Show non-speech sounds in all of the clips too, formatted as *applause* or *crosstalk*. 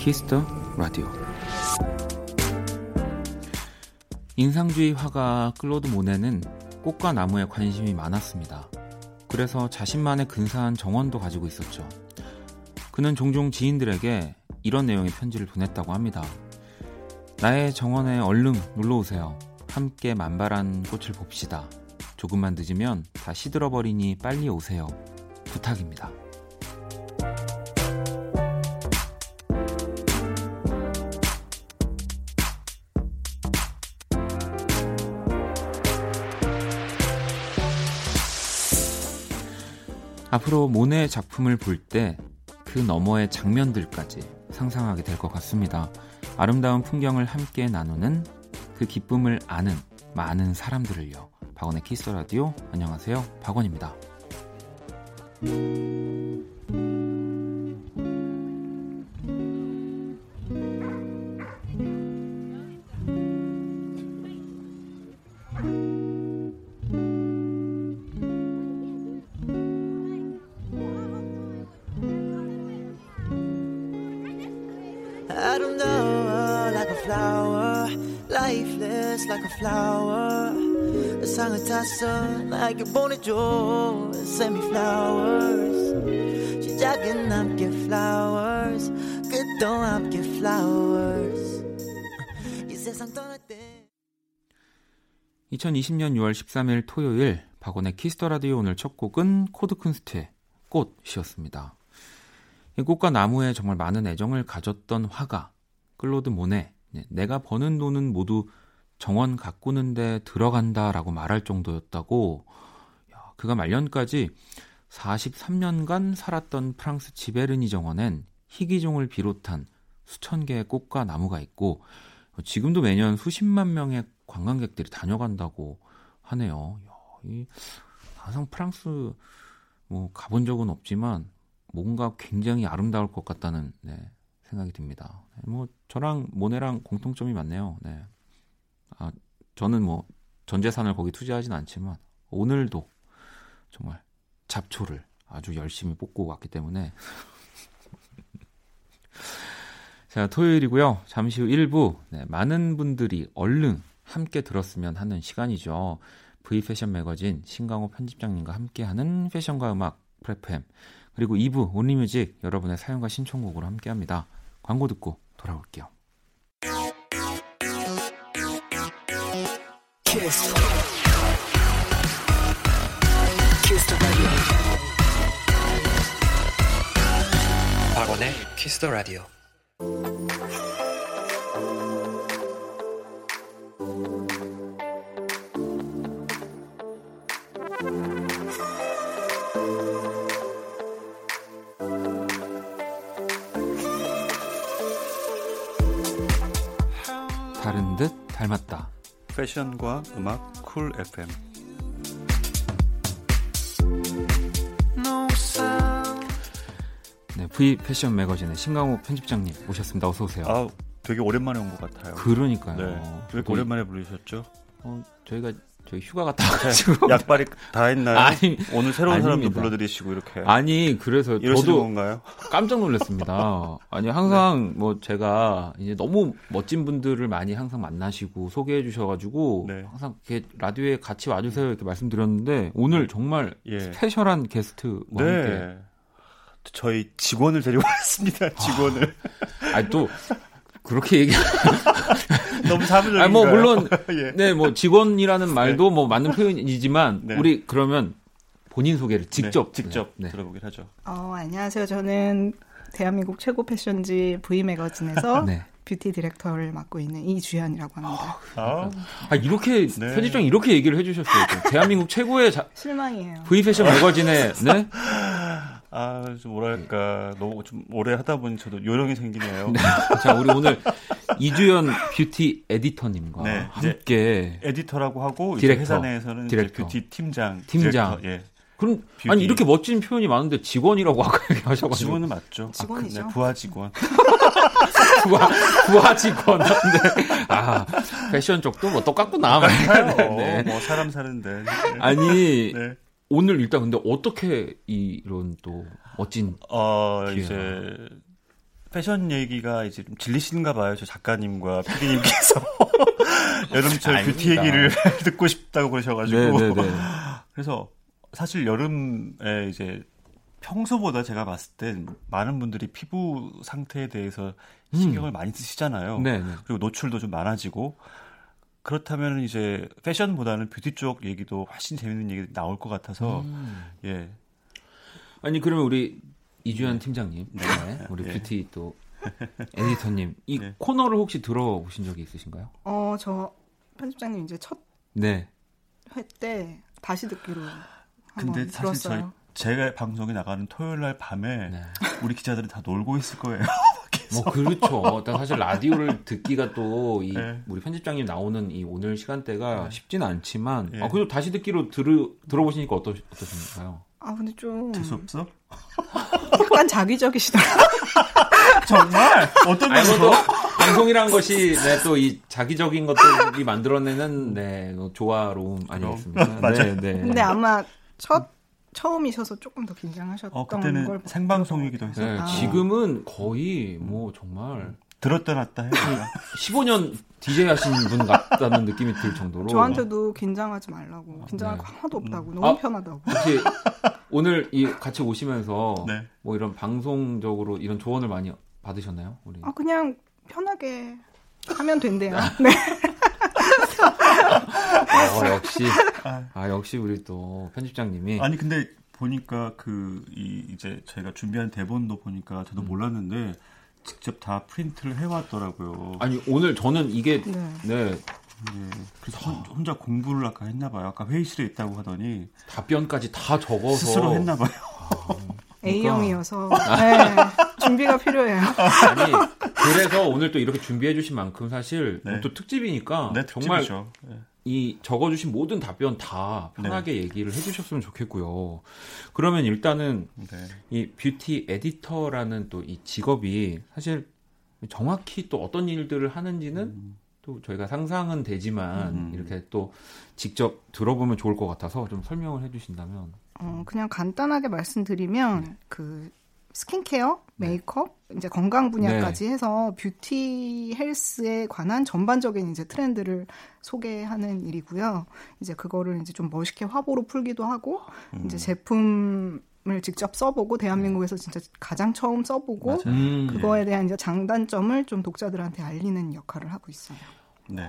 키스 더 라디오 인상주의 화가 클로드 모네는 꽃과 나무에 관심이 많았습니다. 그래서 자신만의 근사한 정원도 가지고 있었죠. 그는 종종 지인들에게 이런 내용의 편지를 보냈다고 합니다. 나의 정원에 얼른 놀러 오세요. 함께 만발한 꽃을 봅시다. 조금만 늦으면 다 시들어버리니 빨리 오세요. 부탁입니다. 앞으로 모네의 작품을 볼 때 그 너머의 장면들까지 상상하게 될 것 같습니다. 아름다운 풍경을 함께 나누는 그 기쁨을 아는 많은 사람들을요. 박원의 키스 라디오 안녕하세요. 박원입니다. 아름다워 like a flower lifeless like 함께 flowers 이 세상 떠날 때. 2020년 6월 13일 토요일 박원의 키스 더 라디오 오늘 첫 곡은 코드 쿤스트의 꽃이었습니다. 이 꽃과 나무에 정말 많은 애정을 가졌던 화가 클로드 모네 네, 내가 버는 돈은 모두 정원 가꾸는데 들어간다라고 말할 정도였다고 야, 그가 말년까지 43년간 살았던 프랑스 지베르니 정원엔 희귀종을 비롯한 수천 개의 꽃과 나무가 있고 지금도 매년 수십만 명의 관광객들이 다녀간다고 하네요. 항상 프랑스 뭐 가본 적은 없지만 뭔가 굉장히 아름다울 것 같다는 네, 생각이 듭니다. 네, 뭐 저랑 모네랑 공통점이 많네요. 네. 아, 저는 뭐 전 재산을 거기 투자하진 않지만 오늘도 정말 잡초를 아주 열심히 뽑고 왔기 때문에 *laughs* 자 토요일이고요. 잠시 후 1부 네, 많은 분들이 얼른 함께 들었으면 하는 시간이죠. V 패션 매거진 신강호 편집장님과 함께하는 패션과 음악 프레프엠 그리고 2부 온리뮤직 여러분의 사연과 신청곡으로 함께합니다. 광고 듣고 돌아올게요. The radio. 박원의 키스 더 라디오. 닮았다. 패션과 음악 쿨 FM. 네, V 패션 매거진의 신강호 편집장님 오셨습니다. 어서 오세요. 아 되게 오랜만에 온 것 같아요. 그러니까요. 네. 왜 저도 오랜만에 부르셨죠? 어, 저희가 저희 휴가 갔다 와가지고 약발이 다 했나요? *laughs* 아니, 오늘 새로운 사람도 아닙니다. 불러드리시고 이렇게 아니 그래서 저도 건가요? 깜짝 놀랐습니다. 아니 항상 뭐 제가 이제 너무 멋진 분들을 많이 항상 만나시고 소개해 주셔가지고 네. 항상 이렇게 라디오에 같이 와주세요 이렇게 말씀드렸는데 오늘 정말 예. special한 게스트와 함께 네. 저희 직원을 데리고 왔습니다. 직원을 아니 또 그렇게 얘기 *laughs* 너무 사무적인가요? 아니 뭐 물론 *laughs* 예. 네뭐 직원이라는 말도 뭐 맞는 표현이지만 네. 우리 그러면 본인 소개를 직접 네, 직접 네. 네. 들어보긴 하죠. 어, 안녕하세요. 저는 대한민국 최고 패션지 V 매거진에서 *laughs* 네. 뷰티 디렉터를 맡고 있는 이주현이라고 합니다. 아, 아 이렇게 네. 편집장 이렇게 얘기를 해주셨어요. 또. 대한민국 최고의 자, 실망이에요. V 패션 매거진의 네? 아, 좀 뭐랄까 너무 좀 오래 하다 보니 저도 요령이 생기네요. 자 우리 오늘 이주연 뷰티 에디터님과 네, 함께 에디터라고 하고 디렉터, 회사 내에서는 디렉터. 뷰티 팀장, 팀장. 디렉터, 예. 그럼 뷰티. 아니 이렇게 멋진 표현이 많은데 직원이라고 아까 얘기하셔가지고 직원은 맞죠. 직원이죠. 네, 부하 직원. *laughs* 부하, 부하 직원. 네. 아 패션 쪽도 뭐 똑같구나. 같아요. *laughs* 네. 뭐 사람 사는데. 네. 아니 네. 오늘 일단 근데 어떻게 이런 또 멋진 어, 기회가. 이제 패션 얘기가 이제 좀 질리시는가 봐요. 저 작가님과 PD님께서 *laughs* 여름철 뷰티 아닙니다. 얘기를 *laughs* 듣고 싶다고 그러셔가지고 네네네. *laughs* 그래서 사실 여름에 이제 평소보다 제가 봤을 땐 많은 분들이 피부 상태에 대해서 신경을 많이 쓰시잖아요. 음. 네네. 그리고 노출도 좀 많아지고 그렇다면 이제 패션보다는 뷰티 쪽 얘기도 훨씬 재밌는 얘기 나올 것 같아서 음. 예 아니 그러면 우리 이주연 팀장님, 네. 우리 예. 뷰티 또 *laughs* 에디터님 이 네. 코너를 혹시 들어보신 적이 있으신가요? 어, 저 편집장님 이제 첫 네. 회때 다시 듣기로 근데 사실 저희 들었어요. 제가 방송에 나가는 토요일 날 밤에 네. 우리 기자들이 다 놀고 있을 거예요. *laughs* 뭐 그렇죠. 일단 사실 라디오를 듣기가 또이 네. 우리 편집장님 나오는 이 오늘 시간대가 쉽지는 않지만 예. 아 그래도 다시 듣기로 들으 들어보시니까 어떠 어떠신가요? 아 근데 좀 재수 없어? 약간 자기적이시더라고요. *laughs* 정말 어떤 면에서? 또 방송이란 것이 네, 또이 자기적인 것들이 만들어내는 네, 조화로움 아니겠습니까? *laughs* 맞아요. 네, 네. 근데 아마 첫 처음이셔서 조금 더 긴장하셨던 어걸 그때는 보고 생방송이기도 해서 네, 아. 지금은 거의 뭐 정말 들었다 놨다 해요. 15년 DJ 하신 분 같다는 느낌이 들 정도로 저한테도 긴장하지 말라고 긴장할 네. 거 하나도 없다고 너무 아. 편하다고 혹시 오늘 이 같이 오시면서 네. 뭐 이런 방송적으로 이런 조언을 많이 받으셨나요? 우리 아 그냥 편하게 하면 된대요. 네. 어, *laughs* 역시 아 역시 우리 또 편집장님이 아니 근데 보니까 그 이 이제 저희가 준비한 대본도 보니까 음. 저도 몰랐는데 직접 다 프린트를 해왔더라고요. 아니 오늘 저는 이게 네. 네 네. 그래서 혼, 혼자 공부를 아까 했나 봐요. 아까 회의실에 있다고 하더니 답변까지 다 적어서 스스로 했나 봐요. *laughs* A형이어서 네, 준비가 필요해요. 아니 그래서 오늘 또 이렇게 준비해 주신 만큼 사실 네. 또 특집이니까 네, 정말 특집 네. 이 적어주신 모든 답변 다 편하게 얘기를 해주셨으면 좋겠고요. 그러면 일단은 네. 이 뷰티 에디터라는 또 이 직업이 사실 정확히 또 어떤 일들을 하는지는 또 저희가 상상은 되지만 음. 이렇게 또 직접 들어보면 좋을 것 같아서 좀 설명을 해주신다면 어, 그냥 간단하게 말씀드리면 그 스킨케어, 메이크업, 이제 건강 분야까지 해서 beauty health에 관한 전반적인 이제 트렌드를 소개하는 일이고요. 이제 그거를 이제 좀 멋있게 화보로 풀기도 하고 이제 제품 을 직접 써보고 대한민국에서 진짜 가장 처음 써보고 맞아요. 음, 그거에 대한 이제 장단점을 좀 독자들한테 알리는 역할을 하고 있어요. 네.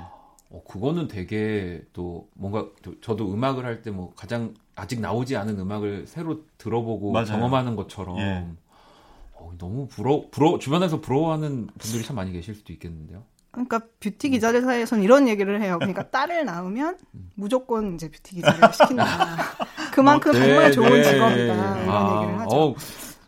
어, 그거는 되게 또 뭔가 또 저도 음악을 할 때 뭐 가장 아직 나오지 않은 음악을 새로 들어보고 맞아요. 경험하는 것처럼 예. 어, 너무 부러 부러 주변에서 부러워하는 분들이 참 많이 계실 수도 있겠는데요. 그러니까 뷰티 기자들 사이에서는 이런 얘기를 해요. 그러니까 *laughs* 딸을 낳으면 무조건 이제 뷰티 기자를 시킨다. *laughs* 그만큼 네, 정말 좋은 네. 직업이다 이런 아, 얘기를 하죠. 어,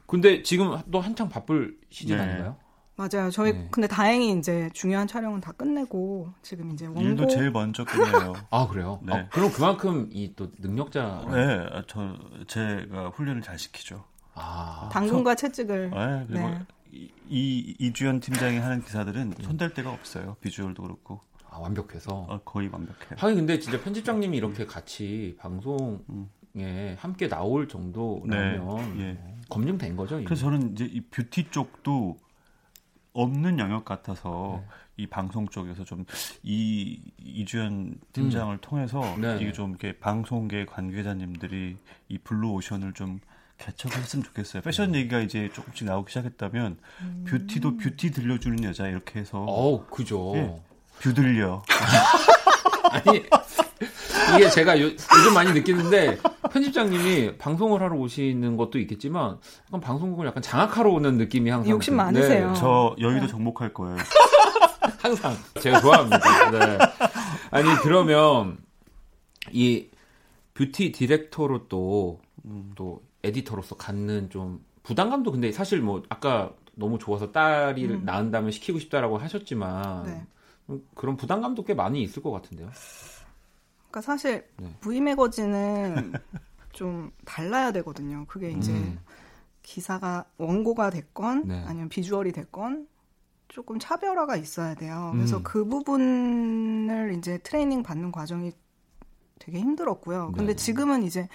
근데 지금 또 한창 바쁠 시즌 네. 아닌가요? 맞아요. 저희 네. 근데 다행히 이제 중요한 촬영은 다 끝내고 지금 이제 원고 일도 제일 먼저 끝내요. *laughs* 아 그래요? 네. 아, 그럼 그만큼 이 또 능력자. 네, 저 제가 훈련을 잘 시키죠. 아, 당근과 채찍을 네, 그리고 네. 이, 이 이주연 팀장이 하는 기사들은 손댈 데가 없어요. 비주얼도 그렇고 아, 완벽해서. 어, 거의 완벽해요. 하긴 근데 진짜 편집장님이 이렇게 같이 방송에 함께 나올 정도라면 네, 예. 검증된 거죠. 이미? 그래서 저는 이제 이 뷰티 쪽도 없는 영역 같아서 네. 이 방송 쪽에서 좀 이 이주연 팀장을 통해서 음. 네. 이게 좀 이렇게 방송계 관계자님들이 이 블루 오션을 좀 개척을 했으면 좋겠어요. 패션 네. 얘기가 이제 조금씩 나오기 시작했다면 beauty도 beauty 들려주는 여자 이렇게 해서 어, 그죠. 예. 뷰 들려. *laughs* 아니 이게 제가 요, 즘 많이 느끼는데 편집장님이 방송을 하러 오시는 것도 있겠지만 약간 방송국을 약간 장악하러 오는 느낌이 항상 욕심 좀- 많으세요. 네, 저 여의도 네. 정복할 거예요. *laughs* 항상 제가 좋아합니다. 네. 아니 그러면 이 뷰티 디렉터로 또또 에디터로서 갖는 좀 부담감도 근데 사실 뭐 아까 너무 좋아서 딸이 음. 낳은 다음에 시키고 싶다라고 하셨지만 네. 음, 그런 부담감도 꽤 많이 있을 것 같은데요. 그러니까 사실 네. V 매거진은 *laughs* 좀 달라야 되거든요. 그게 이제 음. 기사가 원고가 됐건 네. 아니면 비주얼이 됐건 조금 차별화가 있어야 돼요. 그래서 음. 그 부분을 이제 트레이닝 받는 과정이 되게 힘들었고요. 근데 네. 지금은 이제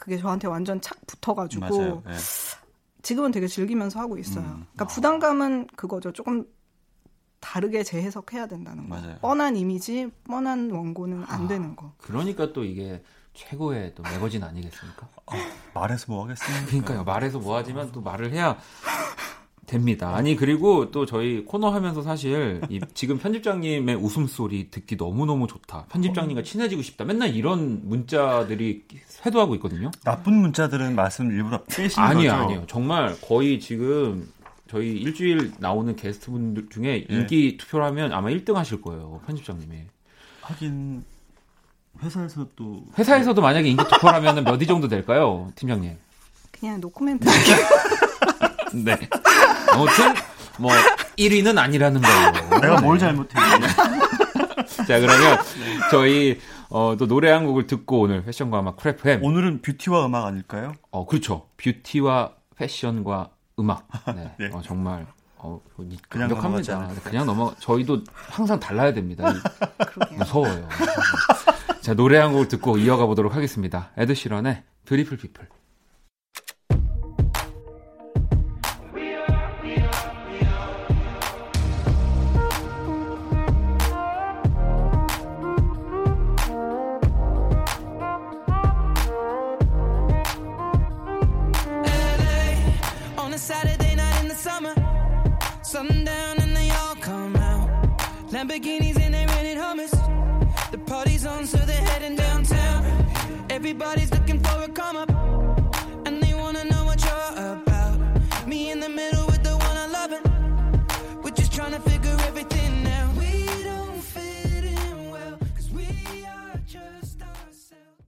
그게 저한테 완전 착 붙어가지고 맞아요. 예. 지금은 되게 즐기면서 하고 있어요. 음. 그러니까 부담감은 그거죠. 조금 다르게 재해석해야 된다는 거. 맞아요. 뻔한 이미지, 뻔한 원고는 안 되는 거. 그러니까 또 이게 최고의 또 매거진 아니겠습니까? 말해서 뭐 하겠습니까? 그러니까요. 말해서 뭐 하지만 또 말을 해야 됩니다. 아니 그리고 또 저희 코너 하면서 사실 이 *laughs* 지금 편집장님의 웃음소리 듣기 너무너무 좋다. 편집장님과 친해지고 싶다. 맨날 이런 문자들이 쇄도하고 있거든요. 나쁜 문자들은 말씀 일부러 빼신 아니요, 거죠? 아니요. 정말 거의 지금 저희 일주일 나오는 게스트분들 중에 예. 인기 투표를 하면 아마 1등 하실 거예요. 편집장님이. 하긴 회사에서 또 회사에서도 만약에 인기 투표를 하면 몇 위 정도 될까요, 팀장님? 그냥 노코멘트. *laughs* 네. 아무튼 뭐 1위는 아니라는 거예요. 내가 뭘 잘못했니? *laughs* 자 그러면 저희 어, 또 노래 한 곡을 듣고 오늘 패션과 음악 크래프햄 오늘은 beauty와 음악 아닐까요? 어 그렇죠 beauty와 패션과 음악 *laughs* 네, 네. 어, 정말 어, 이- 그냥 않을까요? 그냥 넘어 저희도 항상 달라야 됩니다. 무서워요 자 노래 한 곡을 듣고 이어가 보도록 하겠습니다 에드 시런의 뷰티풀 피플 Lamborghinis and they rented hummus. The party's on, so they're heading downtown. Everybody's looking for a come up, and they wanna know what you're about. Me in the middle with the one I love it. We're just trying to figure everything out. We don't fit in well, cause we are just ourselves.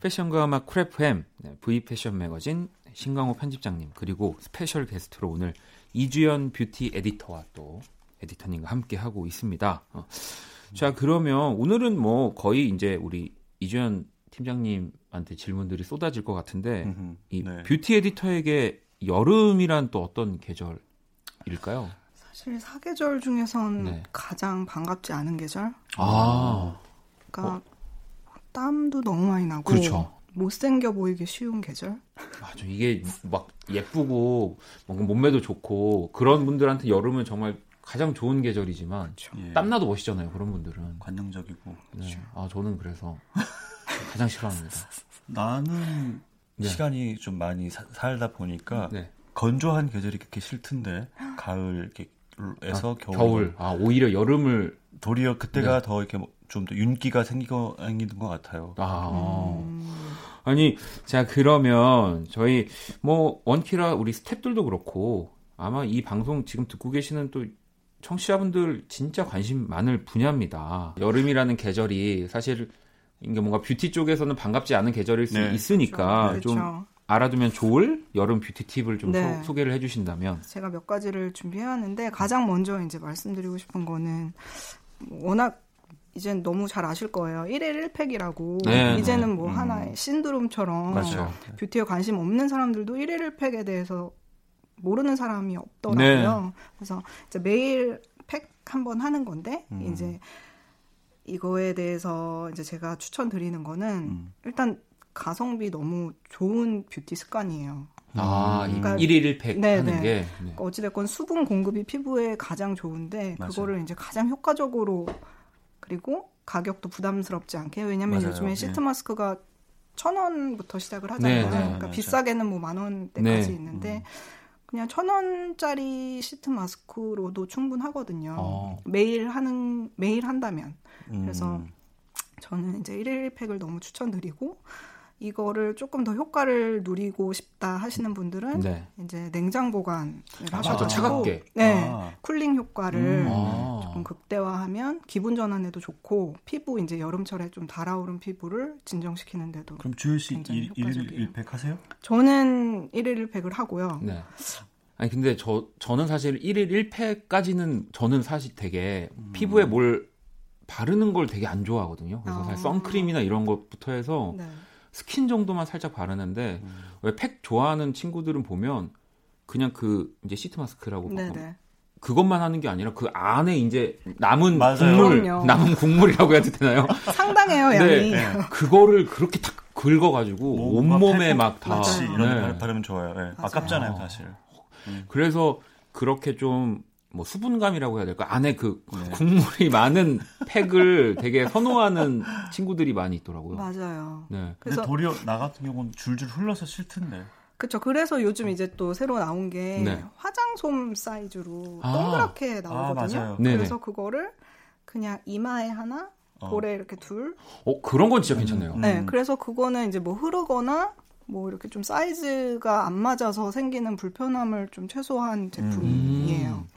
패션과 음악 크래프햄 네, V 패션 매거진 신강호 편집장님 그리고 스페셜 게스트로 오늘 이주연 뷰티 에디터와 또 에디터님과 함께 하고 있습니다. 어. 자 그러면 오늘은 뭐 거의 이제 우리 이주연 팀장님한테 질문들이 쏟아질 것 같은데 음흠, 이 네. 뷰티 에디터에게 여름이란 또 어떤 계절일까요? 사실 사계절 중에선 네. 가장 반갑지 않은 계절. 아 그러니까 땀도 너무 많이 나고 그렇죠. 못생겨 보이기 쉬운 계절. 맞아 이게 막 예쁘고 뭔가 몸매도 좋고 그런 분들한테 여름은 정말 가장 좋은 계절이지만 예. 땀나도 멋있잖아요 그런 분들은 관념적이고 네. 아 저는 그래서 *laughs* 가장 싫어합니다 나는 네. 시간이 좀 많이 사- 살다 보니까 네. 건조한 계절이 그렇게 싫던데 가을 이렇게에서 아, 겨울, 겨울 아 오히려 여름을 도리어 그때가 네. 더 이렇게 좀 더 윤기가 생기고 생기는 것 같아요. 아 음, 아니 자 그러면 저희 뭐 원키라 우리 스탭들도 그렇고 아마 이 방송 지금 듣고 계시는 또 청취자분들 진짜 관심 많을 분야입니다. 여름이라는 계절이 사실 이게 뭔가 뷰티 쪽에서는 반갑지 않은 계절일 수 네. 있으니까 그렇죠. 좀 알아두면 좋을 여름 뷰티 팁을 좀 네. 소, 개를 해주신다면 제가 몇 가지를 준비해왔는데 가장 먼저 이제 말씀드리고 싶은 거는 워낙 이젠 너무 잘 아실 거예요. 1일 1팩이라고 네, 이제는 네. 뭐 음. 하나의 신드롬처럼 맞아요. 뷰티에 관심 없는 사람들도 1일 1팩에 대해서 모르는 사람이 없더라고요. 네. 그래서 이제 매일 팩 한 번 하는 건데 음. 이제 이거에 대해서 이제 제가 추천드리는 거는 음. 일단 가성비 너무 좋은 뷰티 습관이에요. 아 그러니까- 1일 1팩 네, 하는 네. 게 네. 그러니까 어찌됐건 수분 공급이 피부에 가장 좋은데 맞아요. 그거를 이제 가장 효과적으로 그리고 가격도 부담스럽지 않게 왜냐면 맞아요. 요즘에 네. 시트 마스크가 천 원부터 시작을 하잖아요. 네, 네, 그러니까 맞아요. 비싸게는 뭐 만 원대까지 네. 있는데 그냥 천 원짜리 시트 마스크로도 충분하거든요. 어. 매일 하는 매일 한다면 음. 그래서 저는 이제 1일 팩을 너무 추천드리고 이거를 조금 더 효과를 누리고 싶다 하시는 분들은 네. 이제 냉장 보관을 아, 하셔도 차갑게. 네, 아. cooling 효과를 음. 아. 조금 극대화하면 기분 전환에도 좋고 피부 이제 여름철에 좀 달아오른 피부를 진정시키는데도 그럼 주연 씨 굉장히 1일 효과적이에요. 1팩 하세요? 저는 1일 1팩을 하고요. 네. 아니 근데 저 저는 사실 1일 1팩까지는 저는 사실 되게 피부에 뭘 바르는 걸 되게 안 좋아하거든요. 그래서 아. 사실 선크림이나 이런 것부터 해서 네. 스킨 정도만 살짝 바르는데 음. 왜 팩 좋아하는 친구들은 보면 그냥 그 이제 시트 마스크라고. 그것만 하는 게 아니라 그 안에 이제 남은 맞아요. 국물 그럼요. 남은 국물이라고 해야 되나요? *laughs* 상당해요 양이. 네. 그거를 그렇게 탁그 긁어가지고 뭐, 온몸에 막막 다. 이런 네. 발- 바르면 좋아요. 예. 아깝잖아요, 사실. 그래서 그렇게 좀 뭐 수분감이라고 해야 될까? 안에 그 네. 국물이 많은 팩을 되게 선호하는 친구들이 많이 있더라고요. 맞아요. 네. 그래서 근데 도리어 나 같은 경우는 줄줄 흘러서 싫던데. 그렇죠. 그래서 요즘 이제 또 새로 나온 게 네. 화장솜 사이즈로 아. 동그랗게 나오거든요. 아, 맞아요. 네네. 그래서 그거를 그냥 이마에 하나, 어. 볼에 이렇게 둘. 어 그런 건 진짜 괜찮네요. 음. 네. 그래서 그거는 이제 뭐 흐르거나 뭐 이렇게 좀 사이즈가 안 맞아서 생기는 불편함을 좀 최소화한 제품이에요. 음.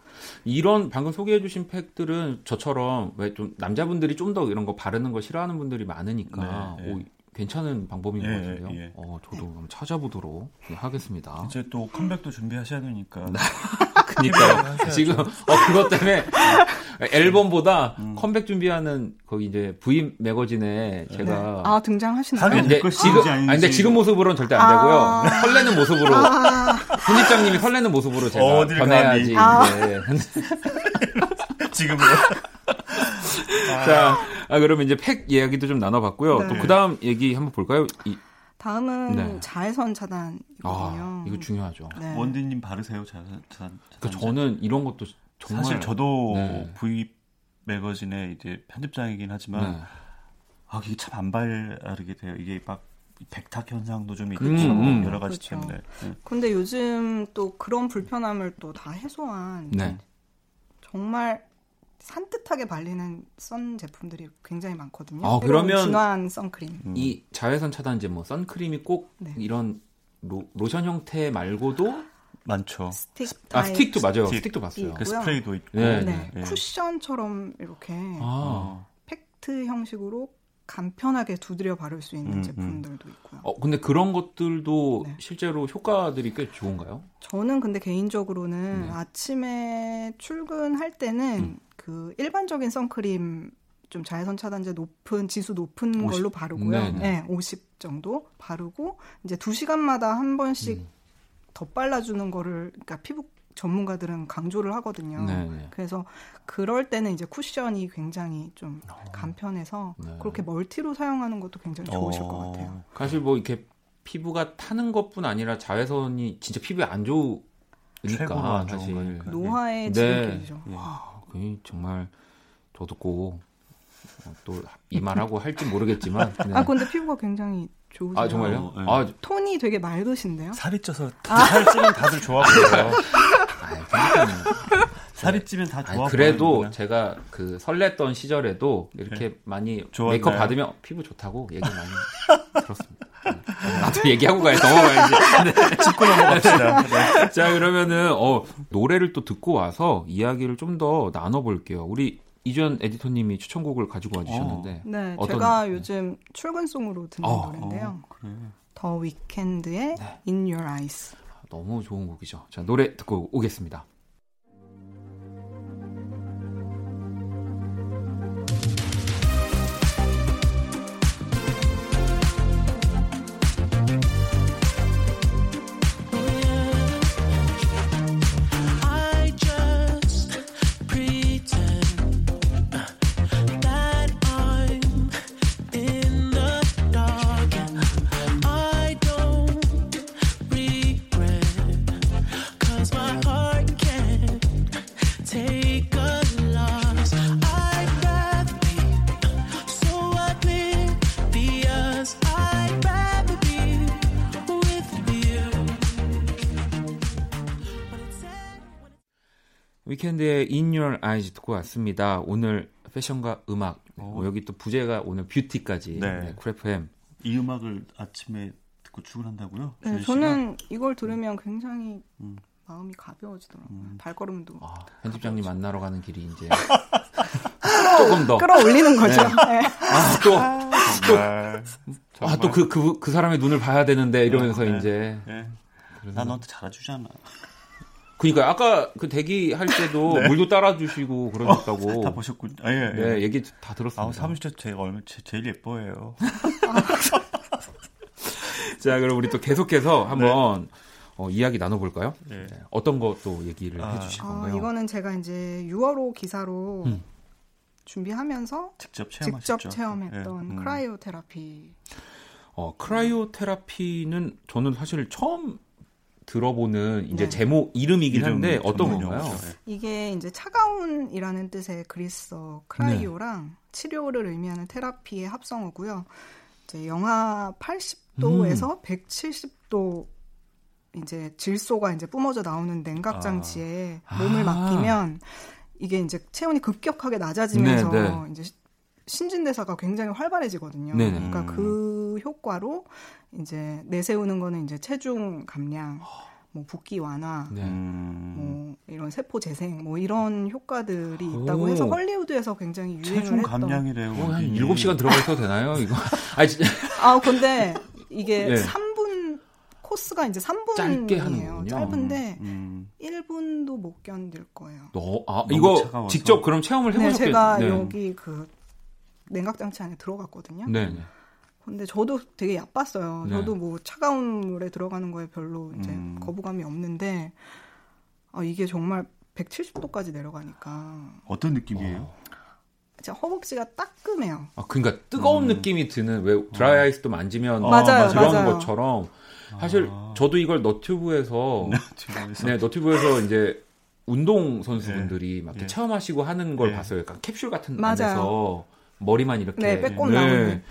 이런 방금 소개해주신 팩들은 저처럼 왜 좀 남자분들이 좀 더 이런 거 바르는 거 싫어하는 분들이 많으니까 네, 네. 오, 괜찮은 방법인 것 예, 같은데요. 예. 어, 저도 한번 찾아보도록 하겠습니다. 이제 또 컴백도 준비하셔야 되니까. *laughs* 그러니까 지금 어 그것 때문에 앨범보다 컴백 준비하는 거기 이제 V 매거진에 제가 아 등장하시나요? 하긴 근데 지금. 아니 근데 지금 모습으로는 절대 안 아. 되고요. 설레는 모습으로 손입장님이 설레는 모습으로 제가 어딜 변해야지 감히. 이제. 지금은 자, 아, 그러면 이제 팩 이야기도 좀 나눠봤고요. 네. 또그 다음 얘기 한번 볼까요? 이, 다음은 네. 자외선 차단이거든요. 아, 이거 중요하죠. 네. 원디님 바르세요, 자, 자, 그러니까 저는 이런 것도 정말 사실 저도 네. V 매거진의 이제 편집장이긴 하지만 네. 아 이게 참 안 바르게 돼요. 이게 막 백탁 현상도 좀 있고 음, 음. 여러 가지 그렇죠. 때문에. 네. 근데 요즘 또 그런 불편함을 또 다 해소한 네. 정말 산뜻하게 발리는 sun 제품들이 굉장히 많거든요. 아, 그러면- 진화한 선크림. 음. 이 자외선 차단제 뭐 선크림이 꼭 네. 이런 로션 형태 말고도 많죠. 스틱 아 스틱도 맞아요. 스틱. 스틱도 봤어요. 그. 스프레이도 있고. 네, 네, 네. 쿠션처럼 이렇게 아, 어. 팩트 형식으로 간편하게 두드려 바를 수 있는 음, 제품들도 있고요. 어 근데 그런 것들도 네. 실제로 효과들이 꽤 좋은가요? 저는 근데 개인적으로는 네. 아침에 출근할 때는 음. 그 일반적인 선크림 좀 자외선 차단제 높은 지수 높은 50. 걸로 바르고요. 네네. 네, 50 정도 바르고 이제 2시간마다 한 번씩 음. 더 발라 주는 거를 그러니까 피부 전문가들은 강조를 하거든요. 네네. 그래서 그럴 때는 이제 쿠션이 굉장히 좀 간편해서 네. 그렇게 멀티로 사용하는 것도 굉장히 좋으실 것 어. 같아요. 사실 뭐 이렇게 피부가 타는 것뿐 아니라 자외선이 진짜 피부에 안 좋으니까 최고로 안 좋은 사실 거니까. 노화의 네. 지름길이죠. 아, 그게 정말 저도 꼭 또 이 말하고 할지 모르겠지만 네. 아 근데 피부가 굉장히 좋으세요. 아, 정말요? 어, 네. 아, 톤이 되게 맑으신데요? 살이 쪄서 살 찌면 다들 좋아 보여요. 아, 살이 찌면 다 아니, 좋아 그래도 보이는구나. 제가 그 설렜던 시절에도 이렇게 많이 좋았나요? 메이크업 받으면 피부 좋다고 얘기 많이 *laughs* 들었습니다. 네. 나도 얘기하고 가야 넘어가야지. *laughs* 짚고 넘어갑시다. 네. 자 그러면은 어, 노래를 또 듣고 와서 이야기를 좀 더 나눠볼게요. 우리 이전 에디터님이 추천곡을 가지고 와주셨는데 네, 어떤- 제가 네. 요즘 출근송으로 듣는 어, 노래인데요. 어, 그래. 더 위켄드의 네. In Your Eyes. 너무 좋은 곡이죠. 자 노래 듣고 오겠습니다. 위켄드의 In Your Eyes 듣고 왔습니다. 오늘 패션과 음악 뭐 여기 또 부제가 오늘 beauty까지 네. 네, 크래프햄 이 음악을 아침에 듣고 출근한다고요? 네? 저는 이걸 들으면 굉장히 음. 마음이 가벼워지더라고요. 발걸음도 아, 편집장님 만나러 가는 길이 이제 *laughs* 조금 더 끌어올리는 거죠. 네. 아, 또, 정말. 아, 또 그, 그, 그 사람의 눈을 봐야 되는데, 이러면서 네. 이제. 네. 나 너한테 잘해주잖아. 그니까, 아까 그 대기 할 *laughs* 때도 물도 따라 주시고 그러셨다고. 다 보셨군. 아, 예, 예. 네, 얘기 다 아, 들었습니다. 사무실에서 제가 얼마 제, 제일 예뻐해요. *laughs* 자, 그럼 우리 또 계속해서 한번 어, 이야기 나눠볼까요? 네. 네, 어떤 것도 얘기를 아. 해주실 아, 건가요? 이거는 제가 이제 6월호 기사로 음. 준비하면서 직접? 직접 체험했던 예, 음. 크라이오 테라피. 어, 크라이오 테라피는 저는 사실 처음 들어보는 이제 네. 제목 이름이긴 이름 한데 어떤 건가요? 네. 이게 이제 차가운이라는 뜻의 그리스어 크라이오랑 치료를 의미하는 테라피의 합성어고요. 이제 영하 80도에서 170도 이제 질소가 이제 뿜어져 나오는 냉각 장치에 아. 몸을 아. 맡기면 이게 이제 체온이 급격하게 낮아지면서 네, 네. 이제 시- 신진대사가 굉장히 활발해지거든요. 네, 네. 그러니까 그 효과로 이제 내세우는 거는 이제 체중 감량, 뭐 붓기 완화, 네. 음, 뭐 이런 세포 재생 뭐 이런 효과들이 오. 있다고 해서 헐리우드에서 굉장히 유행을 체중 했던. 감량이래요. 어, 한 이게. 7시간 들어가 있어도 되나요? 이거. *laughs* 아, 진짜. 아 근데 이게 네. 3분 코스가 이제 3분이에요. 짧게 하는군요. 짧은데 음, 1분도 못 견딜 거예요. 너, 아, 이거 차가워서. 직접 그럼 체험을 네, 해보셨겠 제가 네. 여기 그 냉각 장치 안에 들어갔거든요. 네. 네. 근데 저도 되게 야빴어요. 네. 저도 뭐 차가운 물에 들어가는 거에 별로 이제 음. 거부감이 없는데 아, 이게 정말 170도까지 내려가니까 어떤 느낌이에요? 진짜 허벅지가 따끔해요. 아, 그러니까 뜨거운 음. 느낌이 드는 왜 드라이 아이스도 만지면 어, 맞아요, 그런 맞아요. 것처럼 사실 아. 저도 이걸 너튜브에서 *laughs* 지금에서 네, 너튜브에서 이제 운동 선수분들이 막 이렇게 예. 체험하시고 하는 걸 예. 봤어요. 약간 캡슐 같은 맞아요. 안에서 머리만 이렇게 네, 빼꼼 나오는.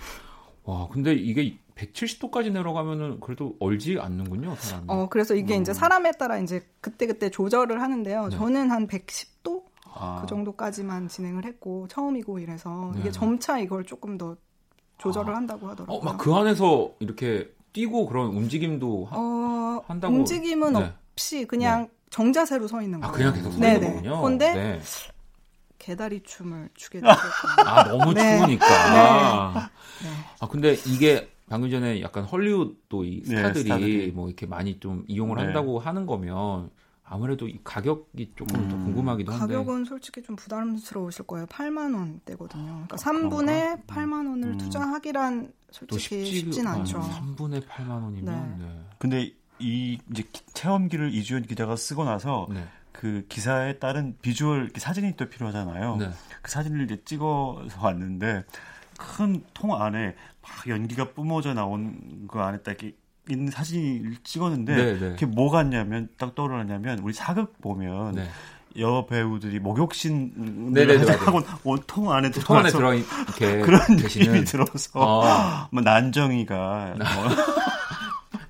와, 근데 이게 170도까지 내려가면은 그래도 얼지 않는군요, 사람이. 어, 그래서 이게 이제 사람에 따라 이제 그때그때 조절을 하는데요. 음. 네. 저는 한 110도? 아, 그 정도까지만 진행을 했고, 처음이고 이래서 네. 이게 점차 이걸 조금 더 조절을 한다고 하더라고요. 어, 막 그 안에서 이렇게 뛰고 그런 움직임도 하- 어, 한다고- 움직임은 네. 없이 그냥 정자세로 서 있는 아, 거예요. 그냥 계속 서 네네. 있는 거군요. 근데 네. 개다리 춤을 추게 됐거든요. 아, 너무 네. 추우니까. 네. 아, 근데 이게 방금 전에 약간 헐리우드도 이 네, 스타들이, 스타들이. 뭐 이렇게 많이 좀 이용을 네. 한다고 하는 거면 아무래도 이 가격이 조금 더 음. 궁금하기도 한데. 가격은 솔직히 좀 부담스러우실 거예요. 8만 원대거든요. 그러니까 아, 3분에 8만 원을 음. 투자하기란 또 솔직히 쉽진 않죠. 3분의 8만 원이면. 네. 근데 이 이제 기- 체험기를 이주연 기자가 쓰고 나서 네. 그 기사에 따른 비주얼 사진이 또 필요하잖아요. 네. 그 사진을 이제 찍어서 왔는데 큰 통 안에 막 연기가 뿜어져 나온 그 안에 딱 이렇게 있는 사진을 찍었는데 네, 네. 그게 뭐 같냐면 딱 떠오르냐면 우리 사극 보면 네. 여 배우들이 목욕신 네. 하고 통 안에 통 안에 들어가서 들어 이렇게 그런 계시는 느낌이 들어서 어, 뭐 난정이가 *laughs* 뭐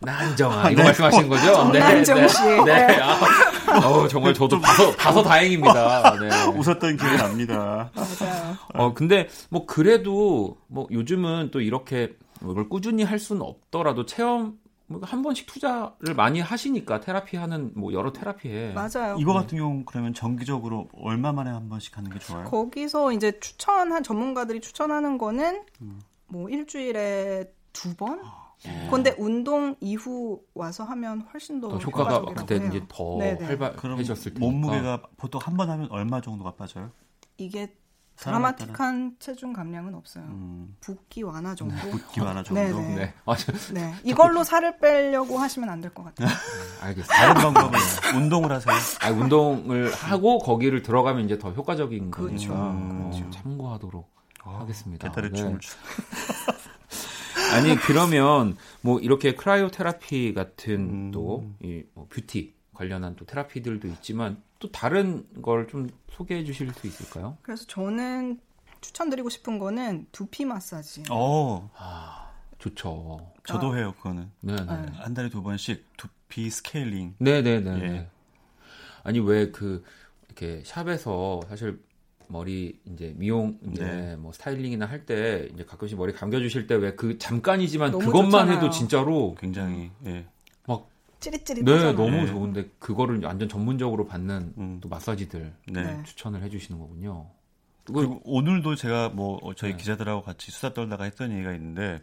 난정아 이거 말씀하시는 거죠? 정난정 씨. 네. 네. 아, 어, 정말 저도 봐서 봐서 다행입니다. 네. 웃었던 기억이 납니다. 맞아요. 어, 근데 뭐 그래도 뭐 요즘은 또 이렇게 뭐 이걸 꾸준히 할 수는 없더라도 체험 뭐한 번씩 투자를 많이 하시니까 테라피 하는 뭐 여러 테라피에 맞아요. 이거 같은 경우 그러면 정기적으로 얼마 만에 한 번씩 하는 게 좋아요? 거기서 이제 추천한 전문가들이 추천하는 거는 음. 뭐 일주일에 두 번? 예. 근데 운동 이후 와서 하면 훨씬 더 더 효과가 그때. 이제 더 네네. 활발해졌을 테니까 몸무게가 보통 한 번 하면 얼마 정도가 빠져요? 이게 드라마틱한 체중 감량은 없어요. 음, 붓기 완화 정도. 붓기 완화 정도. 네네. 네, 맞아. 네. 이걸로 살을 빼려고 하시면 안 될 것 같아요. 알겠어요. 다른 방법은 운동을 하세요. *laughs* 아, 운동을 하고 거기를 들어가면 이제 더 효과적인 그렇죠. 거니까 그렇죠. 어, 참고하도록 하겠습니다. 개다리 네. 춤을 추. *laughs* 아니 그러면 뭐 이렇게 cryotherapy 같은 음. 또 이 뭐 뷰티 관련한 또 therapy들도 있지만 또 다른 걸 좀 소개해 주실 수 있을까요? 그래서 저는 추천드리고 싶은 거는 두피 마사지. 어, 아 좋죠. 저도 해요 그거는. 네, 네. 네. 한 달에 두 번씩 두피 스케일링. 네, 네, 네. 예. 네. 아니 왜 그 이렇게 shop에서 사실 머리 이제 미용 이제 네. 뭐 스타일링이나 할 때 이제 가끔씩 머리 감겨 주실 때 왜 그 잠깐이지만 그것만 좋잖아요. 해도 진짜로 굉장히 예. 찌릿찌릿 네, 하잖아요. 너무 네. 좋은데 그거를 완전 전문적으로 받는 음. 또 마사지들 네. 네. 추천을 해 주시는 거군요. 그리고 오늘도 제가 뭐 어, 저희 네. 기자들하고 같이 수다 떨다가 했던 얘기가 있는데,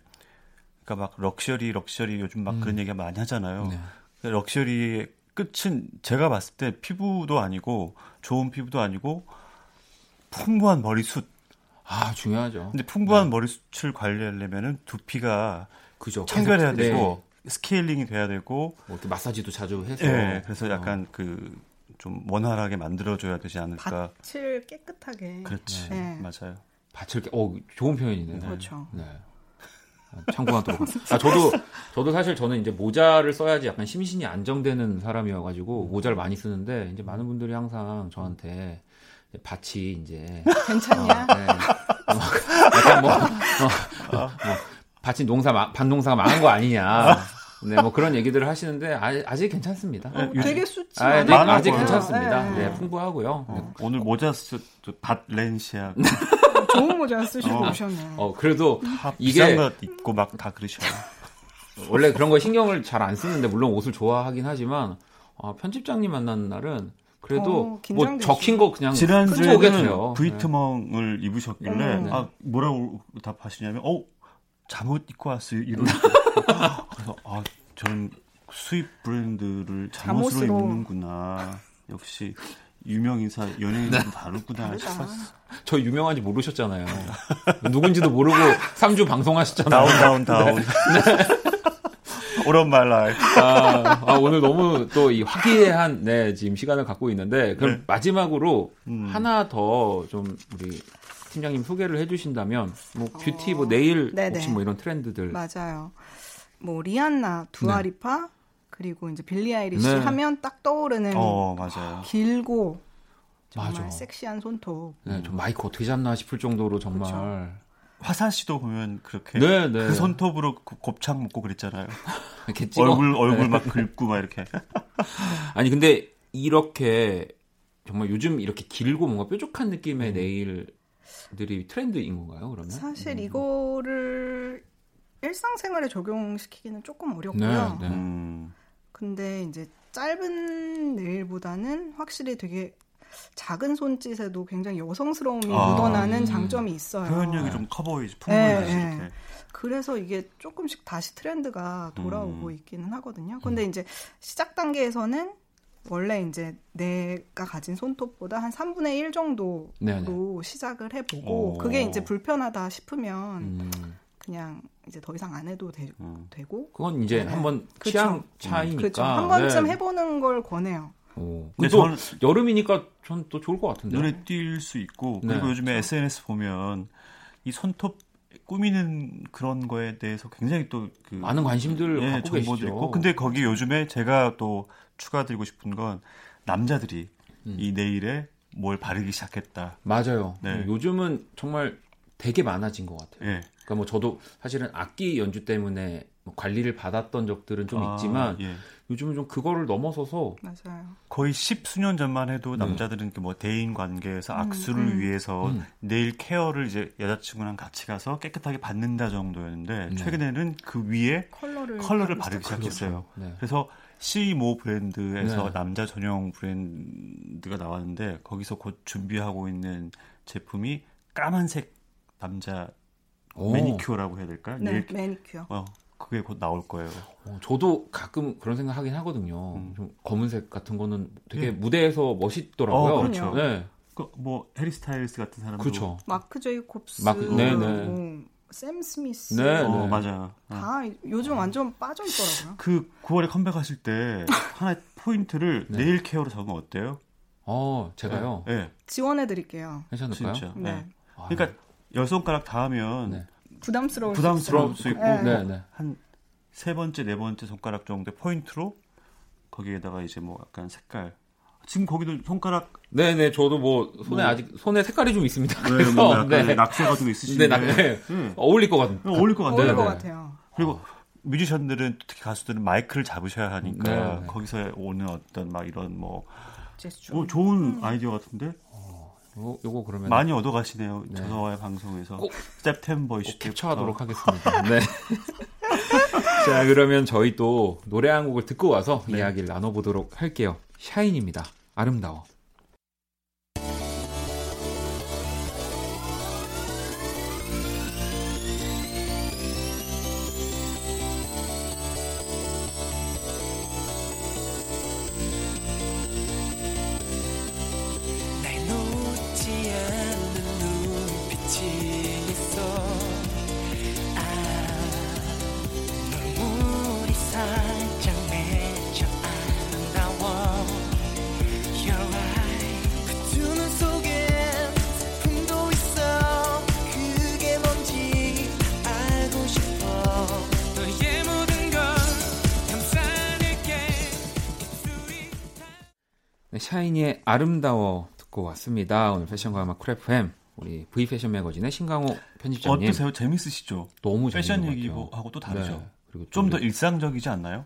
그러니까 막 luxury luxury 요즘 막 음. 그런 얘기가 많이 하잖아요. 네. 그 luxury의 끝은 제가 봤을 때 피부도 아니고 좋은 피부도 아니고 풍부한 머리숱. 아 중요하죠. 근데 풍부한 머리숱을 관리하려면은 두피가 그죠. 청결해야 계속, 네. 되고 스케일링이 돼야 되고, 뭐 이렇게 마사지도 자주 해서. 예, 그래서 어. 약간 그 좀 원활하게 만들어줘야 되지 않을까. 밭을 깨끗하게. 그렇지, 네. 맞아요. 밭을 깨- 어 좋은 표현이네요. 그렇죠. 네. 참고하도록. 아 저도 저도 사실 저는 이제 모자를 써야지 약간 심신이 안정되는 사람이어가지고 모자를 많이 쓰는데 이제 많은 분들이 항상 저한테 밭이 이제 괜찮냐? 네. 뭐, 약간 뭐, 뭐, 뭐 밭이 농사 마- 밭농사가 망한 거 아니냐. 네, 뭐 그런 얘기들을 하시는데 아, 아직 괜찮습니다. 어, 되게 수치 아, 아직, 많아 아직. 괜찮습니다. 네. 네, 풍부하고요. 네. 어, 오늘 모자 쓰밭 렌시아 *laughs* 좋은 모자 쓰시고 어. 오셨네. 어, 그래도 다 이게- 비싼 것 입고 막 다 그러셔요. *laughs* 원래 그런 거 신경을 잘 안 쓰는데 물론 옷을 좋아하긴 하지만 어, 편집장님 만나는 날은 그래도 어, 뭐. 적힌 거 그냥 지난주에는 돼요. 브이트멍을 입으셨길래 음. 아 뭐라고 답하시냐면 어 잠옷 입고 왔어요 이런 *laughs* 그래서 아 저는 수입 브랜드를 잠옷으로 잠옷으로. 입는구나 역시 유명 인사 연예인은 다르구나 다르다. 싶었어 저 유명한지 모르셨잖아요. 누군지도 모르고 3주 방송하셨잖아요. down down down *laughs* all in my life 아, 아, 오늘 너무 또 이 화기애애한 네, 지금 시간을 갖고 있는데 그럼 네. 마지막으로 음. 하나 더 좀 우리 팀장님 소개를 해 주신다면 뭐 뷰티 뭐 네일 네네. 혹시 뭐 이런 트렌드들 맞아요. 뭐 리한나, 두아리파 그리고 이제 빌리 아이리시 네. 하면 딱 떠오르는 어 맞아요 길고 정말 맞아. 섹시한 손톱. 네, 좀 마이크 어떻게 잡나 싶을 정도로 정말 그렇죠. 화사 씨도 보면 그렇게 네, 네. 그 손톱으로 그 곱창 먹고 그랬잖아요 *laughs* 얼굴 얼굴 네. 막 긁고 막 이렇게 *laughs* 아니 근데 이렇게 정말 요즘 이렇게 길고 뭔가 뾰족한 느낌의 음. 네일들이 트렌드인 건가요? 그러면? 사실 이거를 일상생활에 적용시키기는 조금 어렵고요. 네, 네. 음. 근데 이제 짧은 네일보다는 확실히 되게 작은 손짓에도 굉장히 여성스러움이 아, 묻어나는 음. 장점이 있어요. 표현력이 좀 커 보이지 풍부해지 네, 이렇게 네. 그래서 이게 조금씩 다시 트렌드가 돌아오고 음. 있기는 하거든요. 근데 이제 시작 단계에서는 원래 이제 내가 가진 손톱보다 한 3분의 1 정도로 네네. 시작을 해보고 오. 그게 이제 불편하다 싶으면 음, 그냥 이제 더 이상 안 해도 되, 음. 고 그건 이제 네. 한번 그쵸. 취향 차이니까. 그렇죠. 한 번쯤 네. 해보는 걸 권해요. 오. 근데 또 저는 여름이니까 전 또 좋을 것 같은데. 눈에 띌 수 있고 네. 그리고 요즘에 SNS 보면 이 손톱 꾸미는 그런 거에 대해서 굉장히 또 그 많은 관심들 예, 갖고 정보도. 있고 근데 거기 요즘에 제가 또 추가드리고 싶은 건 남자들이 음. 이 네일에 뭘 바르기 시작했다. 맞아요. 네. 요즘은 정말 되게 많아진 것 같아요. 예. 그러니까 뭐 저도 사실은 악기 연주 때문에 뭐 관리를 받았던 적들은 좀 아, 있지만 예. 요즘은 좀 그거를 넘어서서 맞아요. 거의 십 수년 전만 해도 네. 남자들은 그뭐 대인 관계에서 음, 악수를 음. 위해서 음. 네일 케어를 이제 여자친구랑 같이 가서 깨끗하게 받는다 정도였는데 네. 최근에는 그 위에 컬러를 컬러를 바르기 시작했어요. 네. 그래서 C모 브랜드에서 네. 남자 전용 브랜드가 나왔는데 거기서 곧 준비하고 있는 제품이 까만색 남자 오. 매니큐어라고 해야 될까요? 네, 네일 매니큐어. 어, 그게 곧 나올 거예요. 어, 저도 가끔 그런 생각 하긴 하거든요. 음. 좀 검은색 같은 거는 되게 예. 무대에서 멋있더라고요. 어, 그렇죠. 네. 그 뭐 해리 스타일스 같은 사람도 그렇죠. 마크 제이콥스, 마크- 네, 네. 뭐, 샘 스미스, 네, 어, 네. 맞아요. 어. 다 요즘 완전 빠져 있더라고요. 그 9월에 컴백하실 때 *laughs* 하나의 포인트를 네. 네일 케어로 잡으면 어때요? 어, 제가요. 예, 네, 지원해 드릴게요. 괜찮을까요? 진짜. 네. 네. 아, 그러니까 열 손가락 다 하면 네. 부담스러울 부담스러울 수. 있고 네. 네, 네. 한세 번째, 네 번째 손가락 정도의 포인트로 거기에다가 이제 뭐 약간 색깔. 지금 거기도 손가락 네, 네. 저도 뭐 손에 뭐- 아직 손에 색깔이 좀 있습니다. 네, 그래서 뭐 약간 네. 낙서 같은 거 네, 있으신데 나, 네. 네. 어울릴 것 같은. 어울릴 것 같아요. 어울릴 네, 것 네. 같아요. 그리고 뮤지션들은 특히 가수들은 마이크를 잡으셔야 하니까. 거기서 오는 어떤 막 이런 뭐 제스처. 오, 좋은 아이디어 같은데 요거, 요거 그러면 많이 얻어가시네요. 네. 저와의 방송에서 꼭- 세프템버 꼭 이슈. 캡처하도록 하겠습니다. 네. *laughs* 자, 그러면 저희 또 노래 한 곡을 듣고 와서 네. 이야기를 나눠보도록 할게요. 샤인입니다. 아름다워. 샤이니의 아름다워 듣고 왔습니다. 오늘 패션과 음악 쿨FM 우리 V 패션 매거진의 신강호 편집장님 어떠세요? 재밌으시죠? 너무 패션 얘기하고 또 다르죠. 네. 그리고 좀더 우리- 일상적이지 않나요?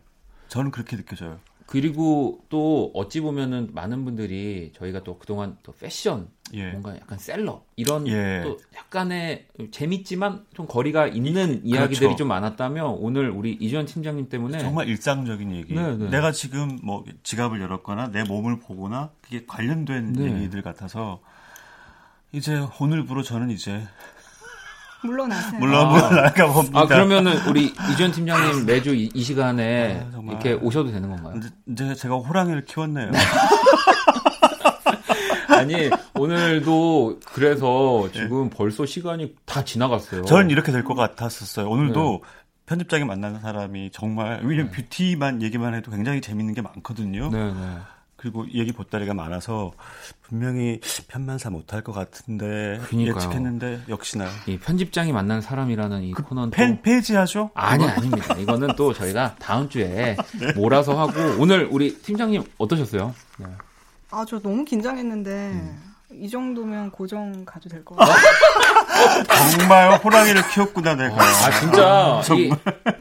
저는 그렇게 느껴져요. 그리고 또 어찌 보면은 많은 분들이 저희가 또 그동안 또 패션 예. 뭔가 약간 셀럽 이런 예. 또 약간의 재밌지만 좀 거리가 있는 이야기들이 그렇죠. 좀 많았다면 오늘 우리 이주연 팀장님 때문에 정말 일상적인 얘기. 네, 네. 내가 지금 뭐 지갑을 열었거나 내 몸을 보거나 그게 관련된 네. 얘기들 같아서 이제 오늘부로 저는 이제 *laughs* 물러나세요. 물론 아. 나가 봅니다. 아 그러면은 우리 이주연 팀장님 *laughs* 매주 이, 이 시간에 아. 이렇게 오셔도 되는 건가요? 이제- 이제 제가 호랑이를 키웠네요. *laughs* 아니 오늘도 그래서 지금 벌써 시간이 다 지나갔어요. 저는 이렇게 될 것 같았었어요. 오늘도 네. 편집장이 만나는 사람이 정말 왜냐면 뷰티만 얘기만 해도 굉장히 재밌는 게 많거든요. 네, 네. 그리고 얘기 보따리가 많아서 분명히 편만사 못할 것 같은데 그러니까요. 예측했는데 역시나 이 편집장이 만난 사람이라는 이 코너는 또- 팬 페이지하죠? 아니 아닙니다. 이거는 또 저희가 다음 주에 *laughs* 몰아서 하고 오늘 우리 팀장님 어떠셨어요? 네. 아, 저 너무 긴장했는데 음. 이 정도면 고정 가도 될 것 같아요. *laughs* 정말 호랑이를 키웠구나 내가. 아 진짜 이,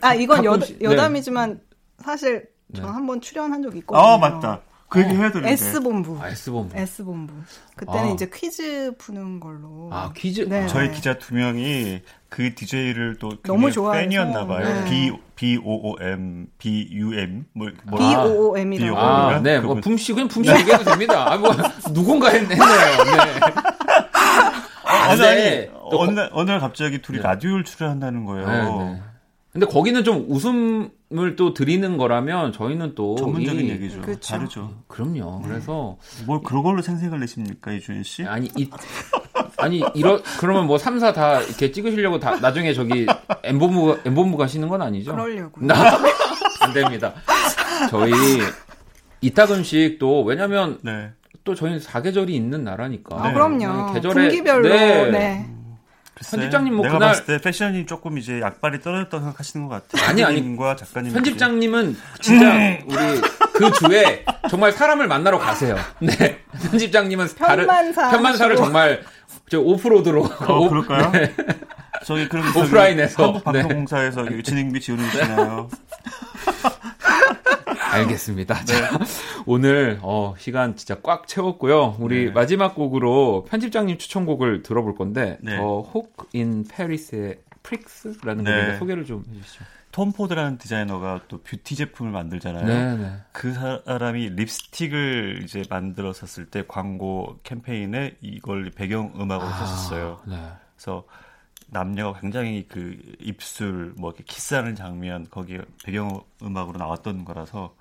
아, 이건 여, 네. 여담이지만 사실 저 네. 한번 출연한 적이 있거든요. 아 맞다. 그 얘기 해야 되는데. S본부. 아, S본부. S본부. 그때는 아. 이제 퀴즈 푸는 걸로. 아 퀴즈. 네. 저희 기자 두 명이 그 DJ를 또 너무 좋아해서. 팬이었나 봐요. 네. B O O M B U M 뭐 뭐- BOOM이라고. 아, 그거는? 네, 뭐 그분- 품씨 그냥 품씨 얘기해도 됩니다. 아, 뭐 누군가 했, 했네요. 네. 아, 아니, 아니, 또 어느 날, 어느 날 갑자기 둘이 네. 라디오를 출연한다는 거예요. 네, 네. 근데 거기는 좀 웃음을 또 드리는 거라면 저희는 또 전문적인 이- 얘기죠. 그렇죠. 다르죠. 그럼요. 그래서 뭘 그걸로 생색을 내십니까, 이주연 씨? 아니 이 아니 이러 그러면 뭐 3, 4다 이렇게 찍으시려고 다 나중에 저기 엠본부 엠본부 가시는 건 아니죠? 그러려고요. 나- *laughs* 안 됩니다. 저희 이따금씩 또 왜냐면 네. 또 저희는 사계절이 있는 나라니까. 아, 그럼요. 계절에 분기별로. 네. 네. 글쎄, 편집장님 뭐 내가 그날- 봤을 때 패션이 조금 이제 약발이 떨어졌다고 생각하시는 것 같아요. 아니, 아니. 작가님 편집장님은 진짜 우리 그 주에 정말 사람을 만나러 가세요. 네. 편집장님은 다른 편만사 편만사를. 정말 저 오프로드로 어, 오- 그럴까요? 네. 저기 그럼 오프라인에서. 네. 한국방송공사에서 진행비 지원해 주시나요? *laughs* 알겠습니다. 자, 오늘 어, 시간 진짜 꽉 채웠고요. 우리 네. 마지막 곡으로 편집장님 추천곡을 들어볼 건데 네. The Hawk in Paris의 Freaks라는 네. 곡인데 소개를 좀 해주시죠. 톰 포드라는 디자이너가 또 뷰티 제품을 만들잖아요. 네, 네. 그 사람이 립스틱을 이제 만들었었을 때 광고 캠페인에 이걸 배경 음악으로 썼었어요. 네. 그래서 남녀가 굉장히 그 입술 뭐 이렇게 키스하는 장면 거기에 배경 음악으로 나왔던 거라서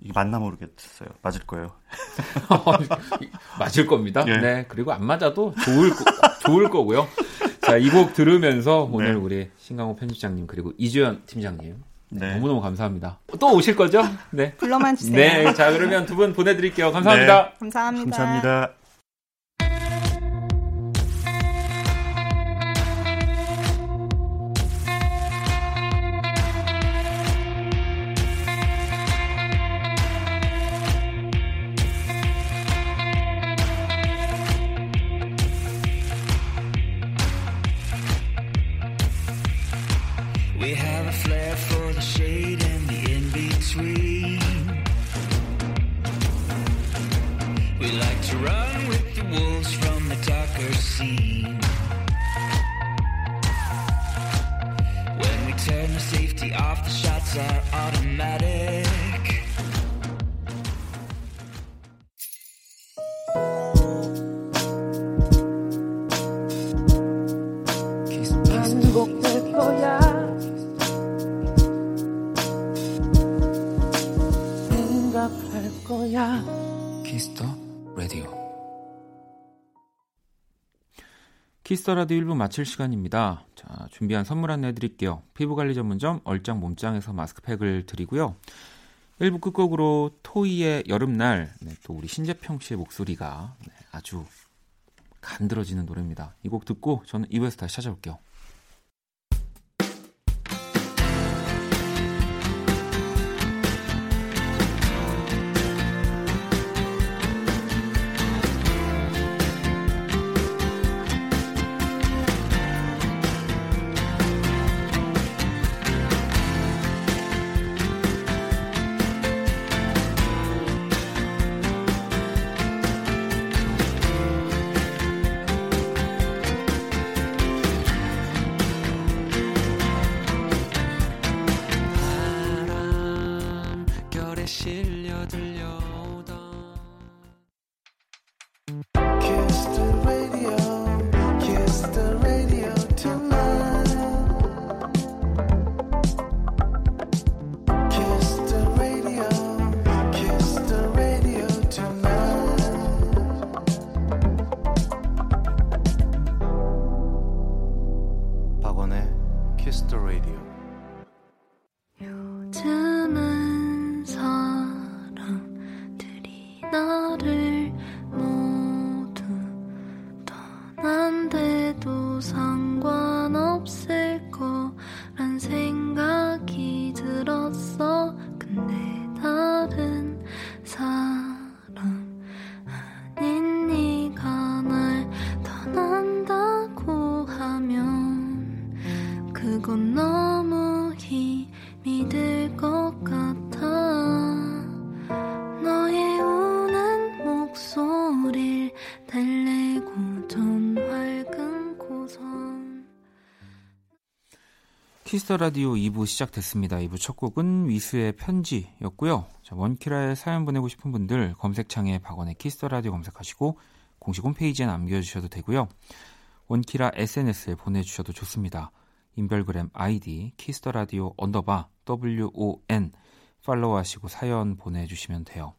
이게 맞나 모르겠어요. 맞을 거예요. *laughs* 맞을 겁니다. 예. 네. 그리고 안 맞아도 좋을 거, 좋을 거고요. 자, 이 곡 들으면서 오늘 네. 우리 신강호 편집장님 그리고 이주연 팀장님 네. 너무너무 감사합니다. 또 오실 거죠? 네. 불러만 주세요. 네. 자, 그러면 두 분 보내드릴게요. 감사합니다. 감사합니다. 감사합니다. 키스터 라디오 1부 마칠 시간입니다. 자, 준비한 선물 안내 드릴게요. 피부관리 전문점 얼짱 몸짱에서 마스크팩을 드리고요. 1부 끝곡으로 토이의 여름날, 네, 또 우리 신재평 씨의 목소리가 네, 아주 간드러지는 노래입니다. 이 곡 듣고 저는 2부에서 다시 찾아올게요. 키스터 라디오 2부 시작됐습니다. 2부 첫 곡은 위스의 편지였고요. 자, 원키라에 사연 보내고 싶은 분들 검색창에 박원의 키스터 라디오 검색하시고 공식 홈페이지에 남겨주셔도 되고요. 원키라 SNS에 보내주셔도 좋습니다. 인별그램 아이디 키스터 라디오 언더바 WON 팔로우하시고 사연 보내주시면 돼요.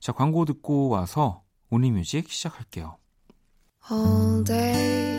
자, 광고 듣고 와서 Only Music 시작할게요. All day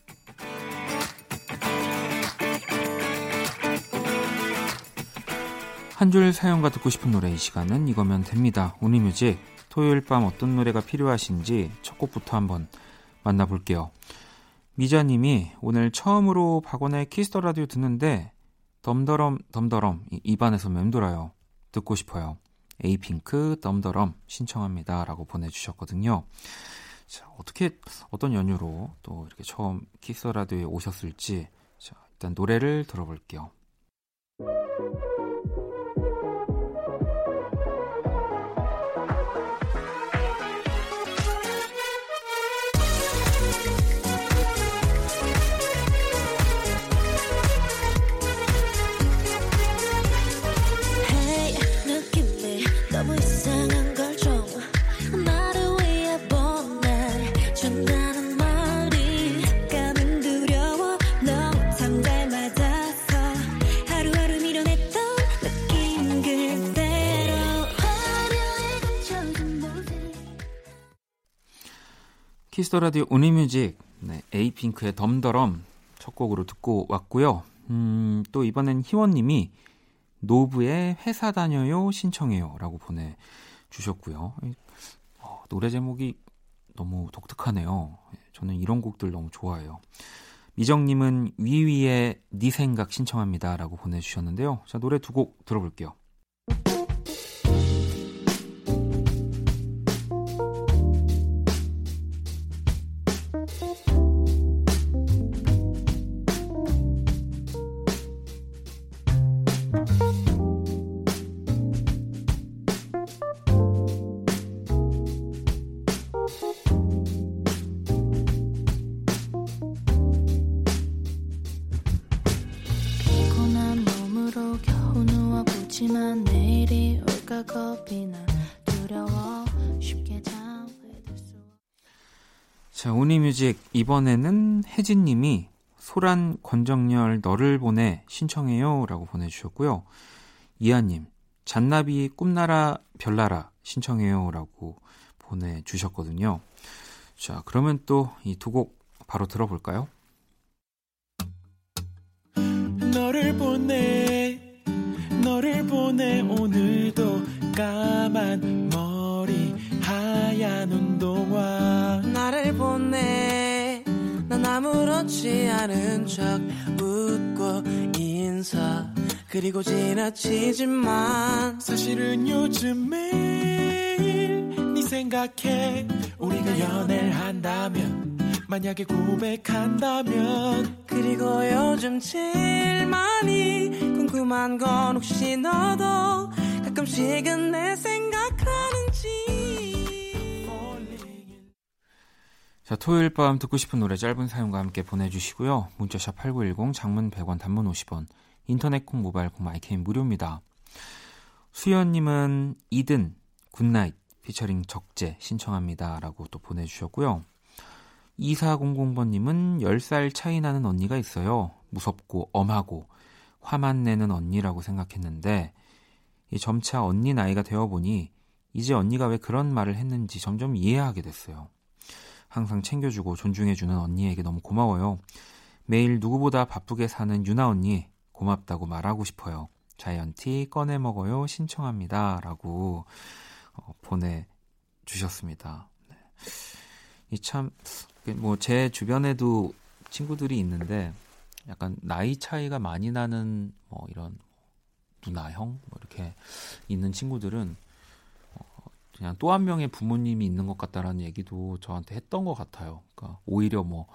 한 줄 사연과 듣고 싶은 노래 이 시간은 이거면 됩니다. Only Music. 토요일 밤 어떤 노래가 필요하신지 첫 곡부터 한번 만나볼게요. 미자님이 오늘 처음으로 박원의 키스터 라디오 듣는데 덤더럼 덤더럼 이- 입안에서 맴돌아요. 듣고 싶어요. 에이핑크 덤더럼 신청합니다. 라고 보내주셨거든요. 자, 어떻게, 어떤 연유로 또 이렇게 처음 키스 라디오에 오셨을지. 자, 일단 노래를 들어볼게요. 키스터 라디오 Only Music. 네, 에이핑크의 덤더럼 첫 곡으로 듣고 왔고요. 음, 또 이번엔 희원님이 노브의 회사 다녀요 신청해요 라고 보내주셨고요. 어, 노래 제목이 너무 독특하네요. 저는 이런 곡들 너무 좋아해요. 미정님은 위위의 네 생각 신청합니다 라고 보내주셨는데요. 자, 노래 두 곡 들어볼게요. 자, 온리뮤직 이번에는 혜진 님이 소란 권정열 너를 보내 신청해요 라고 보내주셨고요. 이하님 잔나비 꿈나라 별나라 신청해요 라고 보내주셨거든요. 자, 그러면 또 이 두 곡 바로 들어볼까요? 너를 보내 보내 오늘도 까만 머리 하얀 운동화. 나를 보내. 난 아무렇지 않은 척 웃고 인사. 그리고 지나치지만 사실은 요즘 매일 네 생각해 우리가 연애를 한다면 만약에 고백한다면 그리고 요즘 제일 많이 궁금한 건 혹시 너도 가끔씩은 내 생각하는지 자, 토요일 밤 듣고 싶은 노래 짧은 사연과 함께 보내주시고요. 문자샵 8910, 장문 100원, 단문 50원, 인터넷 콩, 모바일 콩, 마이케이는 무료입니다. 수연님은 이든, Good Night, 피처링 적재 신청합니다. 라고 또 보내주셨고요. 2400번님은 10살 차이 나는 언니가 있어요. 무섭고 엄하고 화만 내는 언니라고 생각했는데 이 점차 언니 나이가 되어보니 이제 언니가 왜 그런 말을 했는지 점점 이해하게 됐어요. 항상 챙겨주고 존중해주는 언니에게 너무 고마워요. 매일 누구보다 바쁘게 사는 유나 언니 고맙다고 말하고 싶어요. 자이언티 꺼내 먹어요 신청합니다. 라고 어, 보내주셨습니다. 네. 이참 뭐 제 주변에도 친구들이 있는데 약간 나이 차이가 많이 나는 뭐 이런 누나 형 뭐 이렇게 있는 친구들은 어, 그냥 또 한 명의 부모님이 있는 것 같다라는 얘기도 저한테 했던 것 같아요. 그러니까 오히려 뭐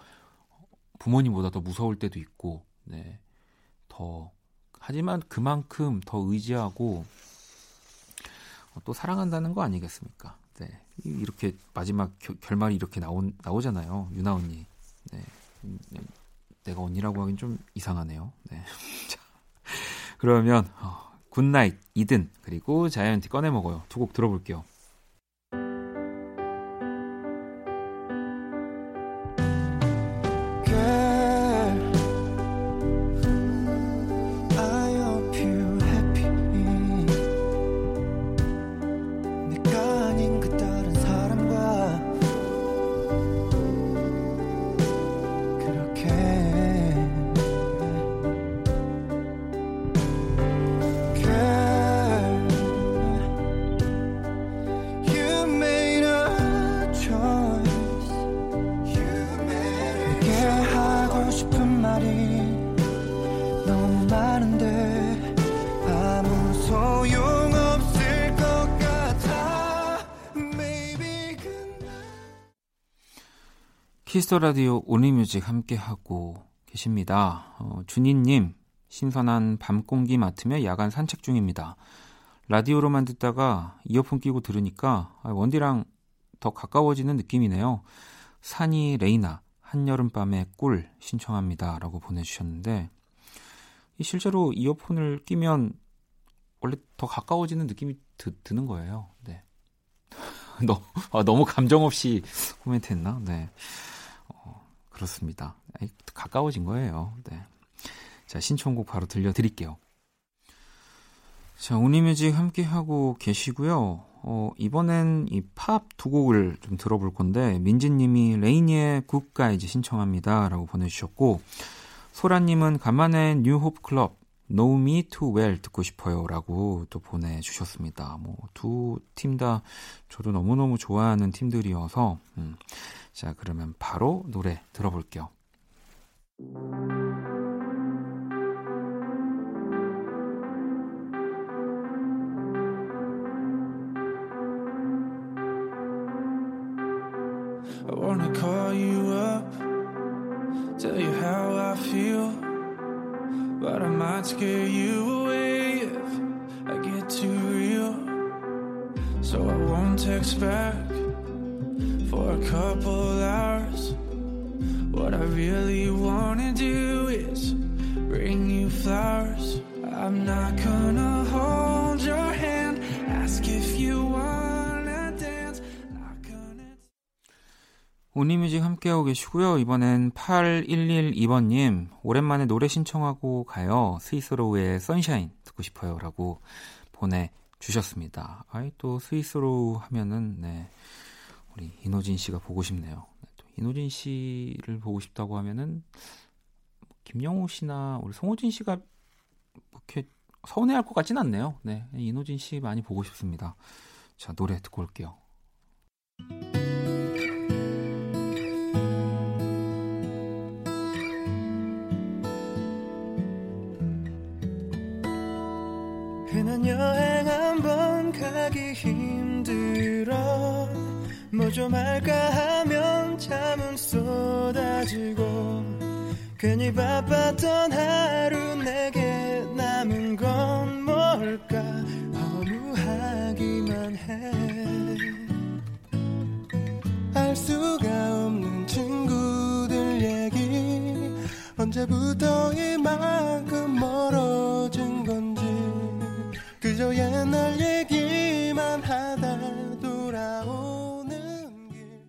부모님보다 더 무서울 때도 있고, 네, 더 하지만 그만큼 더 의지하고 어, 또 사랑한다는 거 아니겠습니까? 네, 이- 이렇게 마지막 겨- 결말이 이렇게 나오, 나오잖아요. 유나 언니. 네, 음, 네, 내가 언니라고 하긴 좀 이상하네요. 네. *laughs* 자, 그러면 어, Good Night 이든 그리고 자이언티 꺼내 먹어요. 두 곡 들어볼게요. 키스터 라디오 Only Music 함께 하고 계십니다. 어, 준희님 신선한 밤 공기 맡으며 야간 산책 중입니다. 라디오로만 듣다가 이어폰 끼고 들으니까 아, 원디랑 더 가까워지는 느낌이네요. 산이 레이나 한여름밤의 꿀 신청합니다 라고 보내주셨는데 이 실제로 이어폰을 끼면 원래 더 가까워지는 느낌이 드, 드는 거예요. 네. *laughs* 너, 아, 너무 감정 없이 코멘트 했나? 네. 어, 그렇습니다. 가까워진 거예요. 네. 자, 신청곡 바로 들려드릴게요. 자, Only Music 함께하고 계시고요. 어, 이번엔 이 팝 두 곡을 좀 들어볼 건데, 민지님이 LANY의 Good Guys 신청합니다. 라고 보내주셨고, 소라님은 간만에 New Hope Club, Know Me Too Well 듣고 싶어요. 라고 또 보내주셨습니다. 뭐, 두 팀 다 저도 너무너무 좋아하는 팀들이어서, 음, 자, 그러면 바로 노래 들어볼게요. But I might scare you away if I get too real. So I won't text back for a couple hours. What I really wanna do is bring you flowers. I'm not gonna 온리뮤직 함께하고 계시고요. 이번엔 8112번님 오랜만에 노래 신청하고 가요. 스위스로우의 선샤인 듣고 싶어요. 라고 보내주셨습니다. 아이 또 스위스로우 하면은 네 우리 이노진 씨가 보고 싶네요. 네, 또 이노진 씨를 보고 싶다고 하면은 김영호 씨나 우리 송호진 씨가 뭐 이렇게 서운해할 것 같진 않네요. 네 이노진 씨 많이 보고 싶습니다. 자 노래 듣고 올게요. 괜한 여행 한번 가기 힘들어. 뭐 좀 할까 하면 잠은 쏟아지고. 괜히 바빴던 하루 내게 남은 건 뭘까? 허무하기만 해알 수가 없는 친구들 얘기. 언제부터 이만큼 건지 그저 옛날 얘기만 하다 돌아오는 길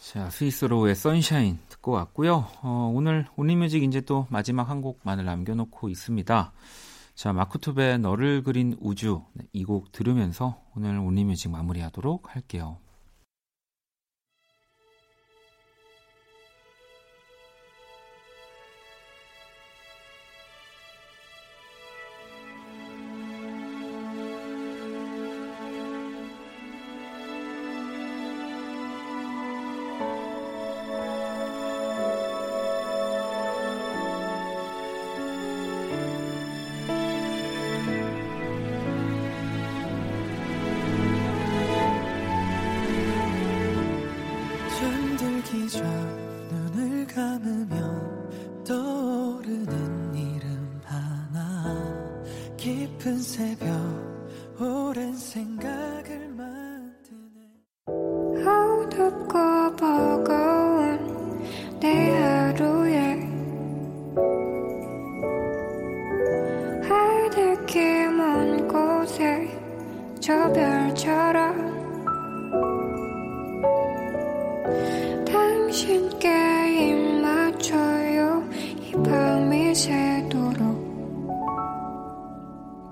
자, 스위스로의 선샤인 듣고 왔고요. 어, 오늘 온리뮤직 이제 또 마지막 한 곡만을 남겨놓고 있습니다. 자, 마쿠투베 너를 그린 우주 네, 이곡 들으면서 오늘 온리뮤직 마무리하도록 할게요.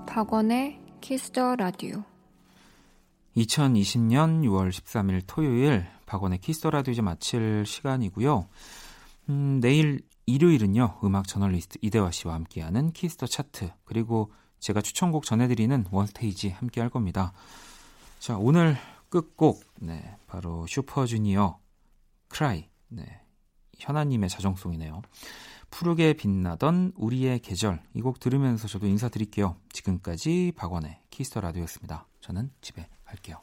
박원의 Kiss the Radio 2020년 6월 13일 토요일 박원의 Kiss the Radio 이제 마칠 시간이고요. 음, 내일 일요일은요. 음악 저널리스트 이대화 씨와 함께하는 Kiss the Chart 그리고 제가 추천곡 전해드리는 One Stage 함께 할 겁니다. 자 오늘 끝곡 네 바로 슈퍼주니어 Cry 네 현아님의 자정송이네요. 푸르게 빛나던 우리의 계절 이 곡 들으면서 저도 인사드릴게요. 지금까지 박원의 키스터 라디오였습니다. 저는 집에 갈게요.